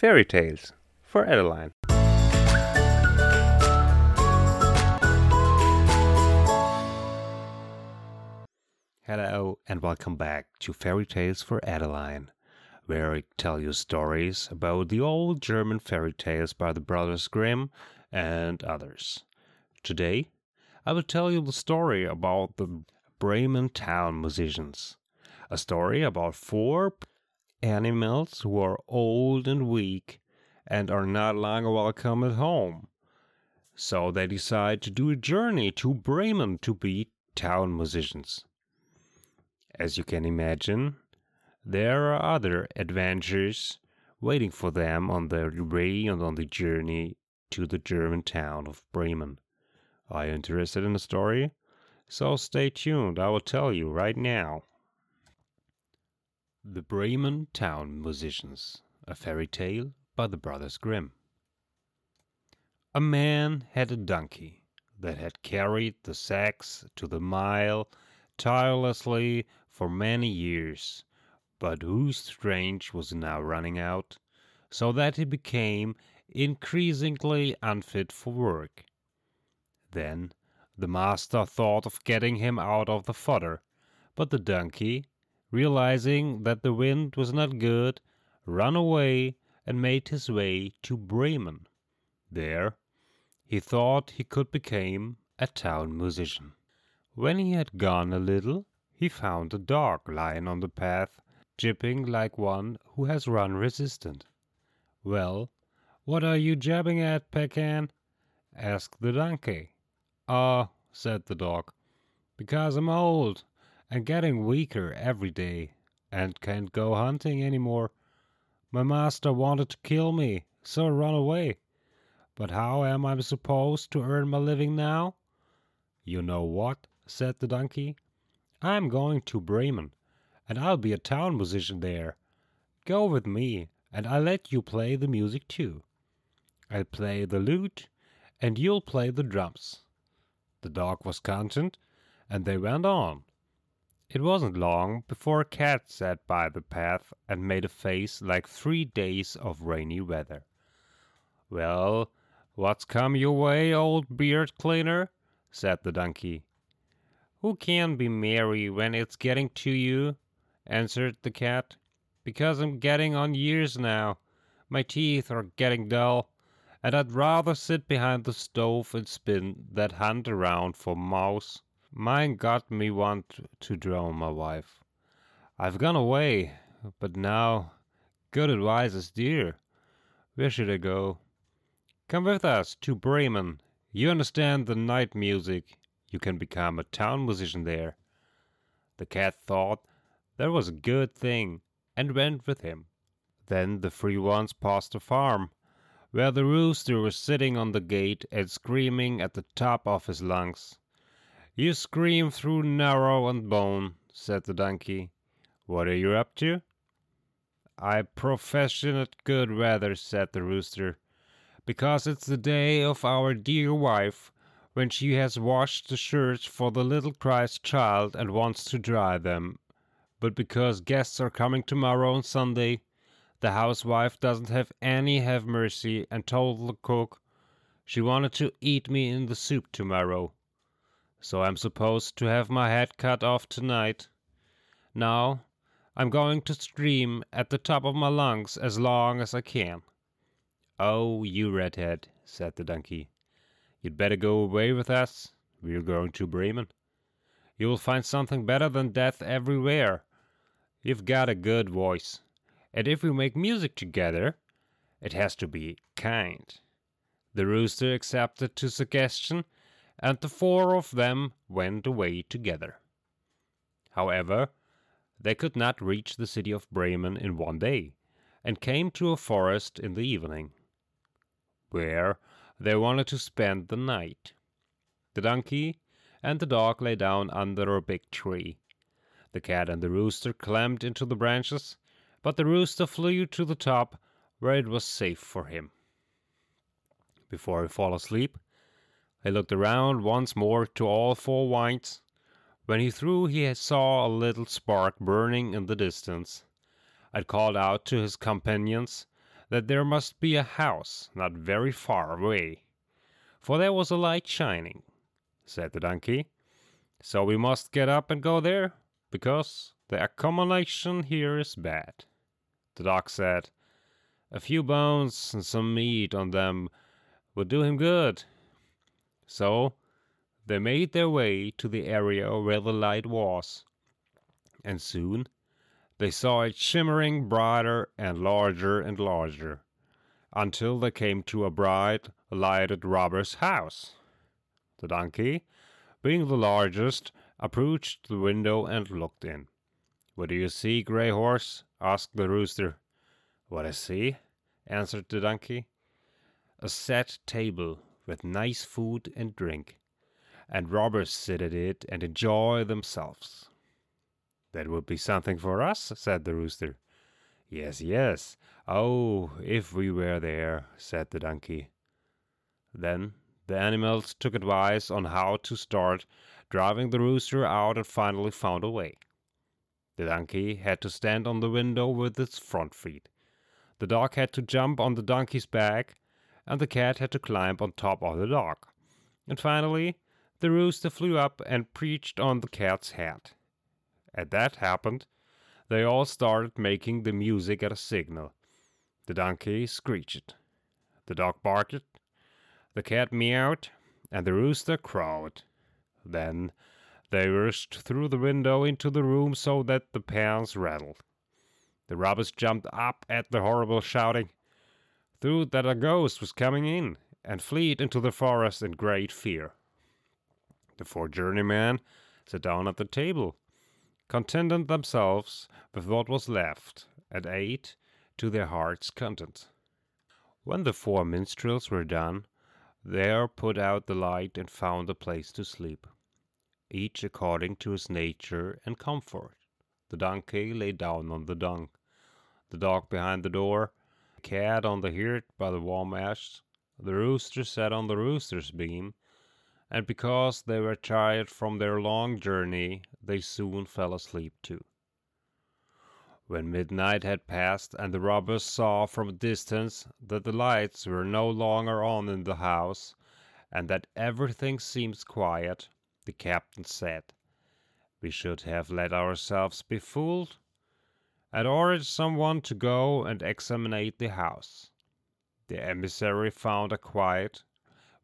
Fairy Tales for Adeline. Hello and welcome back to Fairy Tales for Adeline, where I tell you stories about the old German fairy tales by the Brothers Grimm and others. Today, I will tell you the story about the Bremen town musicians. A story about four animals who are old and weak and are not longer welcome at home. So they decide to do a journey to Bremen to be town musicians. As you can imagine, there are other adventures waiting for them on their way and on the journey to the German town of Bremen. Are you interested in the story? So stay tuned, I will tell you right now. The Bremen Town Musicians, a fairy tale by the Brothers Grimm. A man had a donkey that had carried the sacks to the mile tirelessly for many years, but whose strength was now running out, so that he became increasingly unfit for work. Then the master thought of getting him out of the fodder, but the donkey, realizing that the wind was not good, ran away and made his way to Bremen. There he thought he could become a town musician. When he had gone a little, he found a dog lying on the path, jipping like one who has run resistant. Well, what are you jabbing at, Pekan? asked the donkey. Ah, said the dog, because I'm old and getting weaker every day and can't go hunting any more. My master wanted to kill me, so I ran away. But how am I supposed to earn my living now? You know what, said the donkey. I'm going to Bremen, and I'll be a town musician there. Go with me, and I'll let you play the music too. I'll play the lute, and you'll play the drums. The dog was content, and they went on. It wasn't long before a cat sat by the path and made a face like three days of rainy weather. Well, what's come your way, old beard cleaner? said the donkey. Who can be merry when it's getting to you? answered the cat. Because I'm getting on years now. My teeth are getting dull, and I'd rather sit behind the stove and spin than hunt around for mouse. Mine got me want to drown my wife. I've gone away, but now good advice is dear. Where should I go? Come with us to Bremen. You understand the night music you can become a town musician there. The cat thought that was a good thing and went with him. Then the three ones passed a farm, where the rooster was sitting on the gate and screaming at the top of his lungs. You scream through marrow and bone, said the donkey. What are you up to? I professionate good weather, said the rooster, because it's the day of our dear wife, when she has washed the shirts for the little Christ child and wants to dry them. But because guests are coming tomorrow on Sunday, the housewife doesn't have any have mercy and told the cook she wanted to eat me in the soup tomorrow. So I'm supposed to have my head cut off tonight. Now I'm going to scream at the top of my lungs as long as I can. Oh, you redhead, said the donkey. You'd better go away with us. We're going to Bremen. You will find something better than death everywhere. You've got a good voice. And if we make music together, it has to be kind. The rooster accepted the suggestion, and the four of them went away together. However, they could not reach the city of Bremen in one day, and came to a forest in the evening, where they wanted to spend the night. The donkey and the dog lay down under a big tree. The cat and the rooster climbed into the branches, but the rooster flew to the top where it was safe for him. Before he fell asleep, he looked around once more to all four winds. When he threw, he saw a little spark burning in the distance. It called out to his companions that there must be a house not very far away, for there was a light shining. Said the donkey, So we must get up and go there, because the accommodation here is bad. The dog said, A few bones and some meat on them would do him good. So they made their way to the area where the light was, and soon they saw it shimmering brighter and larger and larger, until they came to a bright lighted robber's house. The donkey, being the largest, approached the window and looked in. What do you see, Grey Horse? asked the rooster. What I see, answered the donkey. A set table with nice food and drink, and robbers sit at it and enjoy themselves. That would be something for us, said the rooster. Yes, yes. Oh, if we were there, said the donkey. Then the animals took advice on how to start driving the rooster out and finally found a way. The donkey had to stand on the window with its front feet. The dog had to jump on the donkey's back, and the cat had to climb on top of the dog. And finally, the rooster flew up and perched on the cat's head. As that happened, they all started making the music at a signal. The donkey screeched, the dog barked, the cat meowed, and the rooster crowed. Then they rushed through the window into the room so that the pans rattled. The robbers jumped up at the horrible shouting, thought that a ghost was coming in, and fled into the forest in great fear. The four journeymen sat down at the table contented themselves with what was left, and ate to their heart's content. When the four minstrels were done, they put out the light and found a place to sleep, each according to his nature and comfort. The donkey lay down on the dung, the dog behind the door, cat on the hearth by the warm ashes, the rooster sat on the rooster's beam, and because they were tired from their long journey, they soon fell asleep too. When midnight had passed and the robbers saw from a distance that the lights were no longer on in the house, and that everything seemed quiet, the captain said, We should have let ourselves be fooled, and ordered someone to go and examine the house. The emissary found a quiet,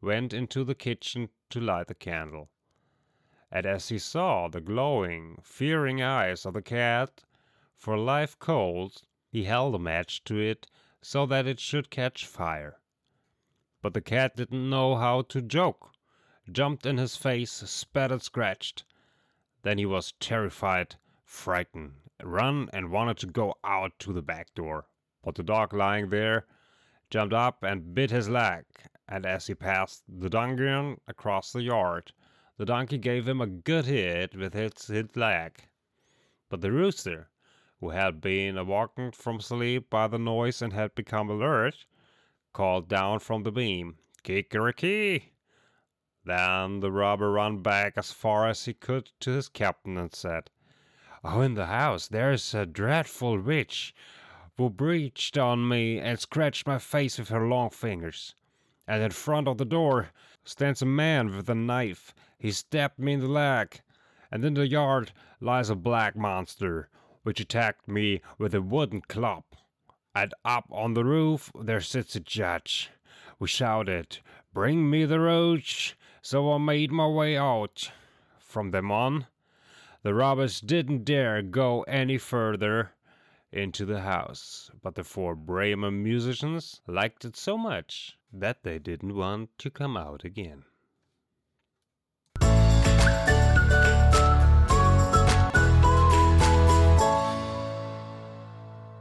went into the kitchen to light the candle. And as he saw the glowing, fearing eyes of the cat, for life cold, he held a match to it so that it should catch fire. But the cat didn't know how to joke, jumped in his face, spat and scratched. Then he was terrified, frightened, ran and wanted to go out to the back door. But the dog lying there jumped up and bit his leg, and as he passed the dungeon across the yard, the donkey gave him a good hit with its hit leg. But the rooster, who had been awakened from sleep by the noise and had become alert, called down from the beam, Kikeriki! Then the robber ran back as far as he could to his captain and said, Oh, in the house there's a dreadful witch who breached on me and scratched my face with her long fingers and in front of the door stands a man with a knife. He stabbed me in the leg, and in the yard lies a black monster, which attacked me with a wooden club. And up on the roof there sits a judge. We shouted, Bring me the roach! So I made my way out. From them on, the robbers didn't dare go any further into the house, but the four Bremen musicians liked it so much that they didn't want to come out again.